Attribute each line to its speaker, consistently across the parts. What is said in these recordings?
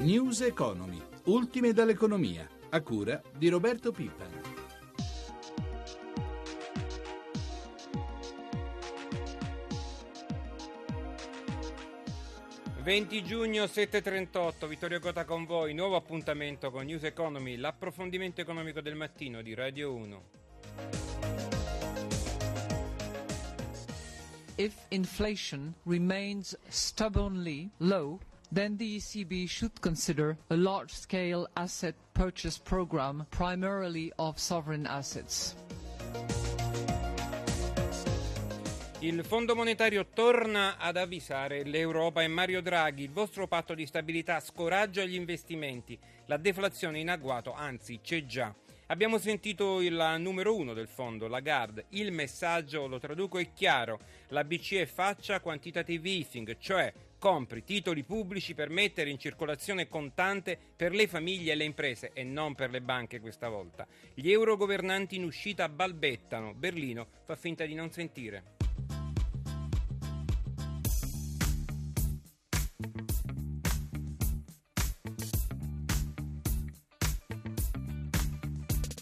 Speaker 1: News Economy, ultime dall'economia, a cura di Roberto Pippan.
Speaker 2: ...20 giugno 7.38, Vittorio Cota con voi, nuovo appuntamento con News Economy, l'approfondimento economico del mattino di Radio 1.
Speaker 3: If inflation remains stubbornly low, then the ECB should consider a large-scale asset purchase program primarily of sovereign assets.
Speaker 2: Il Fondo Monetario torna ad avvisare l'Europa e Mario Draghi. Il vostro patto di stabilità scoraggia gli investimenti. La deflazione in agguato, anzi c'è già. Abbiamo sentito il numero uno del fondo, Lagarde. Il messaggio, lo traduco, è chiaro. La BCE faccia quantitative easing, cioè compri titoli pubblici per mettere in circolazione contante per le famiglie e le imprese e non per le banche questa volta. Gli eurogovernanti in uscita balbettano. Berlino fa finta di non sentire.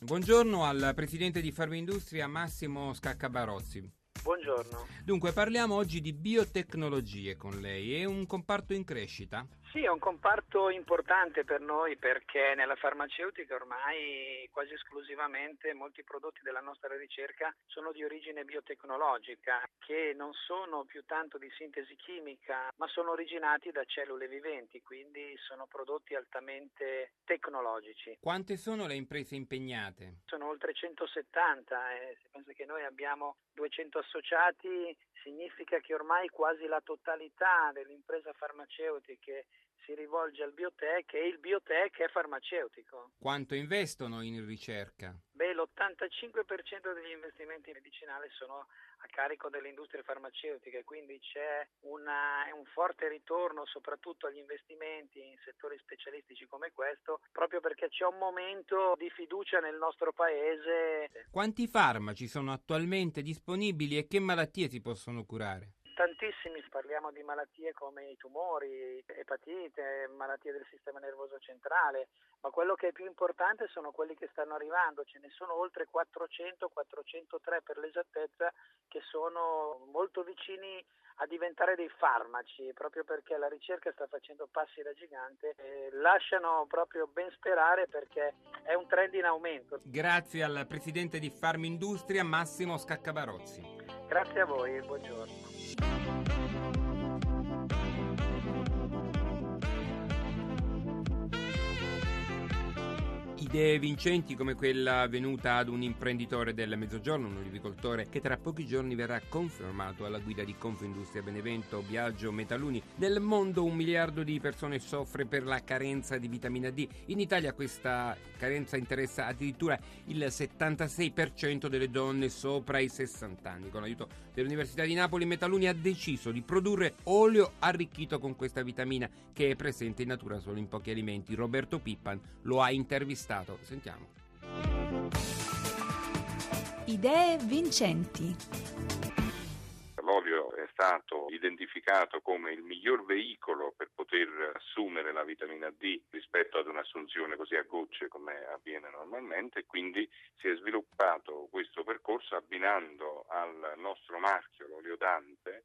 Speaker 2: Buongiorno al presidente di Farmindustria Massimo Scaccabarozzi.
Speaker 4: Buongiorno.
Speaker 2: Dunque, parliamo oggi di biotecnologie con lei. È un comparto in crescita?
Speaker 4: Sì, è un comparto importante per noi perché nella farmaceutica ormai quasi esclusivamente molti prodotti della nostra ricerca sono di origine biotecnologica, che non sono più tanto di sintesi chimica, ma sono originati da cellule viventi, quindi sono prodotti altamente tecnologici.
Speaker 2: Quante sono le imprese impegnate?
Speaker 4: Sono oltre 170 e se pensa che noi abbiamo 200 associati significa che ormai quasi la totalità delle imprese farmaceutiche si rivolge al biotech e il biotech è farmaceutico.
Speaker 2: Quanto investono in ricerca?
Speaker 4: Beh, l'85% degli investimenti medicinali sono a carico delle industrie farmaceutiche, quindi c'è una, un forte ritorno soprattutto agli investimenti in settori specialistici come questo, proprio perché c'è un momento di fiducia nel nostro paese.
Speaker 2: Quanti farmaci sono attualmente disponibili e che malattie si possono curare?
Speaker 4: Tantissimi, parliamo di malattie come i tumori, epatite, malattie del sistema nervoso centrale, ma quello che è più importante sono quelli che stanno arrivando, ce ne sono oltre 400, 403 per l'esattezza, che sono molto vicini a diventare dei farmaci, proprio perché la ricerca sta facendo passi da gigante e lasciano proprio ben sperare perché è un trend in aumento.
Speaker 2: Grazie al presidente di Farmindustria Massimo Scaccabarozzi.
Speaker 4: Grazie a voi e buongiorno.
Speaker 2: Idee vincenti come quella venuta ad un imprenditore del Mezzogiorno, un agricoltore che tra pochi giorni verrà confermato alla guida di Confindustria Benevento, Biagio Metaluni. Nel mondo un miliardo di persone soffre per la carenza di vitamina D. In Italia questa carenza interessa addirittura il 76% delle donne sopra i 60 anni. Con l'aiuto dell'Università di Napoli Metaluni ha deciso di produrre olio arricchito con questa vitamina che è presente in natura solo in pochi alimenti. Roberto Pippan lo ha intervistato Stato. Sentiamo.
Speaker 5: Idee vincenti
Speaker 6: l'olio è stato identificato come il miglior veicolo per poter assumere la vitamina D rispetto ad un'assunzione così a gocce come avviene normalmente e quindi si è sviluppato questo percorso abbinando al nostro marchio l'olio Dante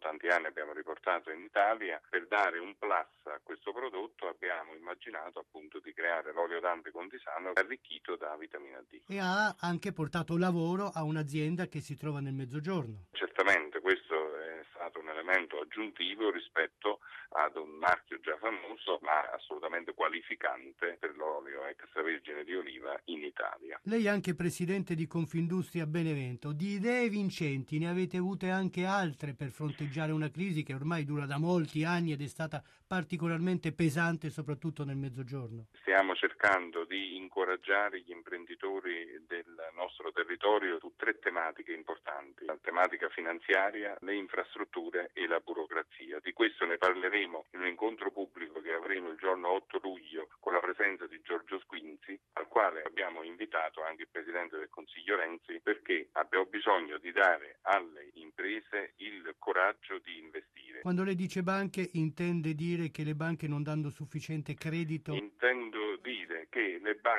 Speaker 6: tanti anni abbiamo riportato in Italia per dare un plus a questo prodotto abbiamo immaginato appunto di creare l'olio Dante Contisano arricchito da vitamina D.
Speaker 7: E ha anche portato lavoro a un'azienda che si trova nel mezzogiorno.
Speaker 6: Certamente questo stato un elemento aggiuntivo rispetto ad un marchio già famoso ma assolutamente qualificante per l'olio extravergine di oliva in Italia.
Speaker 7: Lei è anche presidente di Confindustria Benevento, di idee vincenti ne avete avute anche altre per fronteggiare una crisi che ormai dura da molti anni ed è stata particolarmente pesante soprattutto nel mezzogiorno.
Speaker 6: Stiamo cercando di incoraggiare gli imprenditori del nostro territorio su tre tematiche importanti, la tematica finanziaria, le infrastrutture e la burocrazia. Di questo ne parleremo in un incontro pubblico che avremo il giorno 8 luglio con la presenza di Giorgio Squinzi, al quale abbiamo invitato anche il Presidente del Consiglio Renzi perché abbiamo bisogno di dare alle imprese il coraggio di investire.
Speaker 7: Quando lei dice banche intende dire che le banche non danno sufficiente credito?
Speaker 6: Intendo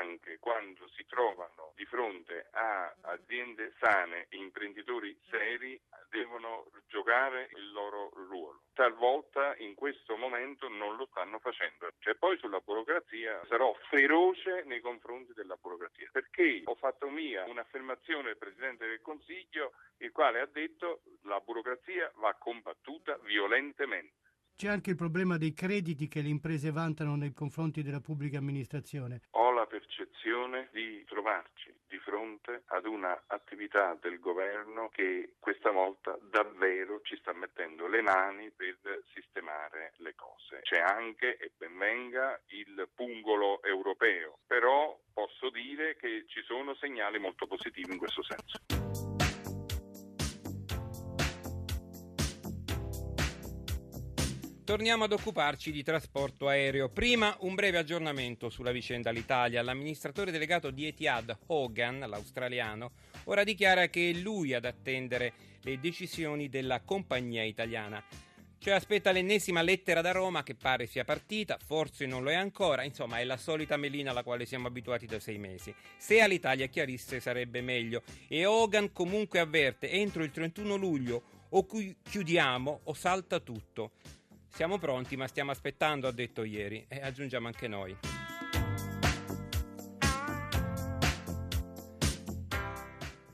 Speaker 6: che banche quando si trovano di fronte a aziende sane imprenditori seri devono giocare il loro ruolo. Talvolta in questo momento non lo stanno facendo. Cioè, poi sulla burocrazia sarò feroce nei confronti della burocrazia perché ho fatto mia un'affermazione del Presidente del Consiglio il quale ha detto la burocrazia va combattuta violentemente.
Speaker 7: C'è anche il problema dei crediti che le imprese vantano nei confronti della pubblica amministrazione.
Speaker 6: Ho la percezione di trovarci di fronte ad un'attività del governo che questa volta davvero ci sta mettendo le mani per sistemare le cose. C'è anche, e ben venga, il pungolo europeo, però posso dire che ci sono segnali molto positivi in questo senso.
Speaker 2: Torniamo ad occuparci di trasporto aereo. Prima un breve aggiornamento sulla vicenda all'Italia. L'amministratore delegato di Etihad, Hogan, l'australiano, ora dichiara che è lui ad attendere le decisioni della compagnia italiana. Cioè aspetta l'ennesima lettera da Roma che pare sia partita, forse non lo è ancora, insomma è la solita melina alla quale siamo abituati da sei mesi. Se all'Italia chiarisse sarebbe meglio e Hogan comunque avverte entro il 31 luglio o chiudiamo o salta tutto. Siamo pronti, ma stiamo aspettando, ha detto ieri, e aggiungiamo anche noi.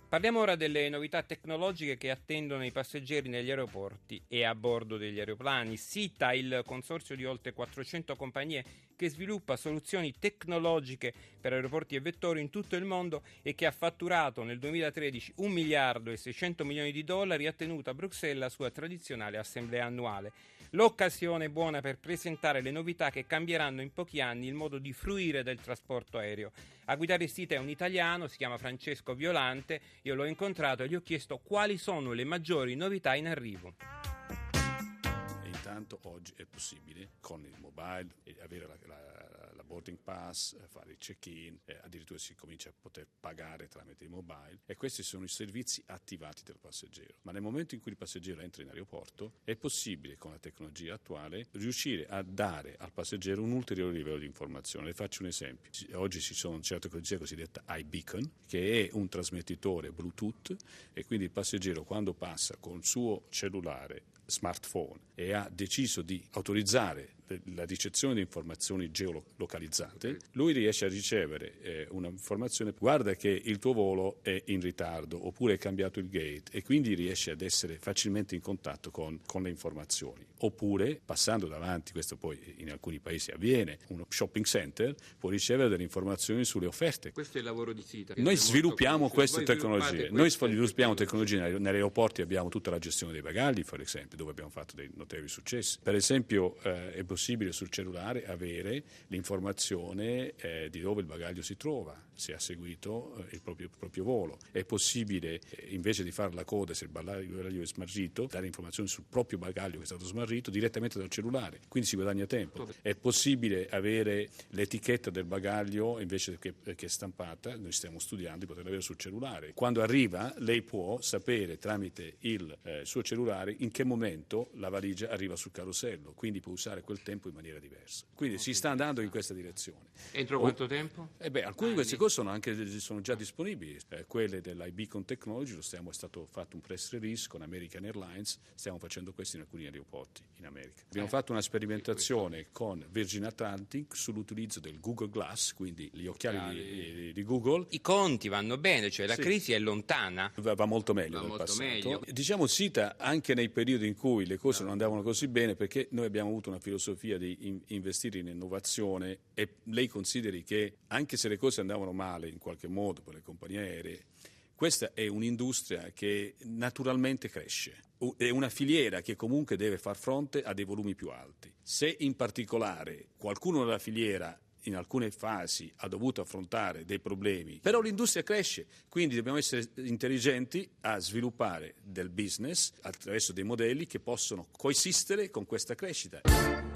Speaker 2: Parliamo ora delle novità tecnologiche che attendono i passeggeri negli aeroporti e a bordo degli aeroplani. SITA, il consorzio di oltre 400 compagnie che sviluppa soluzioni tecnologiche per aeroporti e vettori in tutto il mondo e che ha fatturato nel 2013 1 miliardo e 600 milioni di dollari, ha tenuto a Bruxelles la sua tradizionale assemblea annuale. L'occasione buona per presentare le novità che cambieranno in pochi anni il modo di fruire del trasporto aereo. A guidare il sito è un italiano, si chiama Francesco Violante, io l'ho incontrato e gli ho chiesto quali sono le maggiori novità in arrivo.
Speaker 8: intanto oggi è possibile con il mobile avere la, la boarding pass, eh, fare il check-in, eh, addirittura si comincia a poter pagare tramite il mobile e questi sono i servizi attivati del passeggero. Ma nel momento in cui il passeggero entra in aeroporto è possibile con la tecnologia attuale riuscire a dare al passeggero un ulteriore livello di informazione. Le faccio un esempio. Oggi ci sono certe tecnologia cosiddetta iBeacon che è un trasmettitore Bluetooth e quindi il passeggero quando passa con il suo cellulare smartphone e ha deciso di autorizzare la ricezione di informazioni geolocalizzate, lui riesce a ricevere eh, un'informazione, guarda che il tuo volo è in ritardo oppure è cambiato il gate e quindi riesce ad essere facilmente in contatto con, con le informazioni. Oppure, passando davanti, questo poi in alcuni paesi avviene, uno shopping center può ricevere delle informazioni sulle offerte.
Speaker 2: Questo è il lavoro di SITA.
Speaker 8: Noi sviluppiamo queste tecnologie, noi sviluppiamo tecnologie, negli aeroporti abbiamo tutta la gestione dei bagagli, per esempio, dove abbiamo fatto dei notevoli successi. Per esempio eh, è possibile sul cellulare avere l'informazione eh, di dove il bagaglio si trova, se ha seguito eh, il, proprio, il, proprio, volo. È possibile, eh, invece di fare la coda se il bagaglio è smarrito, dare informazioni sul proprio bagaglio che è stato smarrito direttamente dal cellulare, quindi si guadagna tempo. È possibile avere l'etichetta del bagaglio invece che, che è stampata, noi stiamo studiando di poterla avere sul cellulare. Quando arriva lei può sapere tramite il eh, suo cellulare in che momento la valigia arriva sul carosello, quindi può usare quel tempo in maniera diversa. Quindi si sta andando in questa direzione.
Speaker 2: Entro quanto o, tempo?
Speaker 8: Eh beh, alcune di queste cose sono, anche, sono già disponibili, eh, quelle dell'IBeacon Technology, lo stiamo, è stato fatto un press release con American Airlines, stiamo facendo questo in alcuni aeroporti in America. Abbiamo eh, fatto una sperimentazione con Virgin Atlantic sull'utilizzo del Google Glass, quindi gli occhiali ah, di, di, Google.
Speaker 2: I conti vanno bene, cioè la sì. crisi è lontana.
Speaker 8: Va, va molto meglio va del molto passato. Meglio. Diciamo cita anche nei periodi in cui le cose no. non andavano così bene perché noi abbiamo avuto una filosofia di in, investire in innovazione e lei consideri che anche se le cose andavano male in qualche modo per le compagnie aeree, questa è un'industria che naturalmente cresce, è una filiera che comunque deve far fronte a dei volumi più alti. Se in particolare qualcuno della filiera in alcune fasi ha dovuto affrontare dei problemi, però l'industria cresce, quindi dobbiamo essere intelligenti a sviluppare del business attraverso dei modelli che possono coesistere con questa crescita.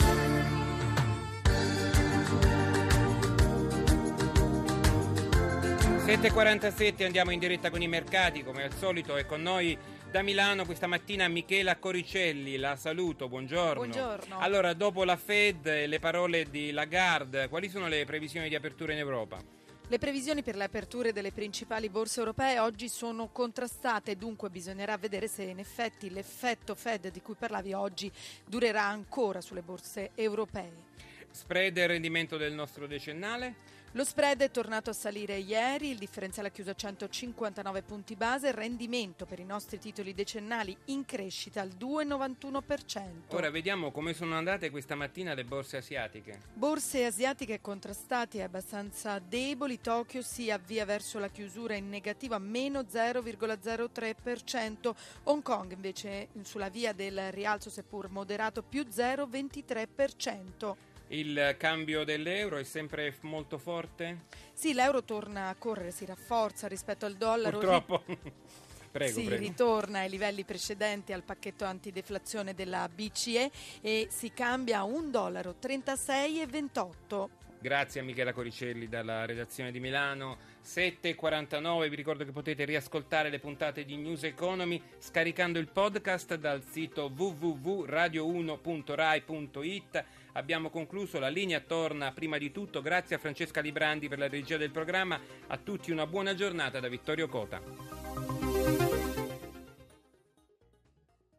Speaker 2: 7.47 andiamo in diretta con i mercati, come al solito è con noi Da Milano questa mattina Michela Coricelli, la saluto, buongiorno.
Speaker 9: Buongiorno.
Speaker 2: Allora, dopo la Fed e le parole di Lagarde, quali sono le previsioni di apertura in Europa?
Speaker 9: Le previsioni per le aperture delle principali borse europee oggi sono contrastate, dunque bisognerà vedere se in effetti l'effetto Fed di cui parlavi oggi durerà ancora sulle borse europee.
Speaker 2: Spread e rendimento del nostro decennale?
Speaker 9: Lo spread è tornato a salire ieri, il differenziale ha chiuso a 159 punti base, il rendimento per i nostri titoli decennali in crescita al 2,91%.
Speaker 2: Ora vediamo come sono andate questa mattina le borse asiatiche.
Speaker 9: Borse asiatiche contrastate e abbastanza deboli, Tokyo si avvia verso la chiusura in negativo a meno 0,03%, Hong Kong invece sulla via del rialzo seppur moderato più 0,23%.
Speaker 2: Il cambio dell'euro è sempre molto forte?
Speaker 9: Sì, l'euro torna a correre, si rafforza rispetto al dollaro.
Speaker 2: Purtroppo. Prego,
Speaker 9: si
Speaker 2: prego.
Speaker 9: ritorna ai livelli precedenti al pacchetto antideflazione della BCE e si cambia a 1,36 dollaro 36,28.
Speaker 2: Grazie a Michela Coricelli dalla redazione di Milano. 7.49, vi ricordo che potete riascoltare le puntate di News Economy scaricando il podcast dal sito www.radio1.rai.it. Abbiamo concluso, la linea torna prima di tutto. Grazie a Francesca Librandi per la regia del programma. A tutti una buona giornata da Vittorio Cota.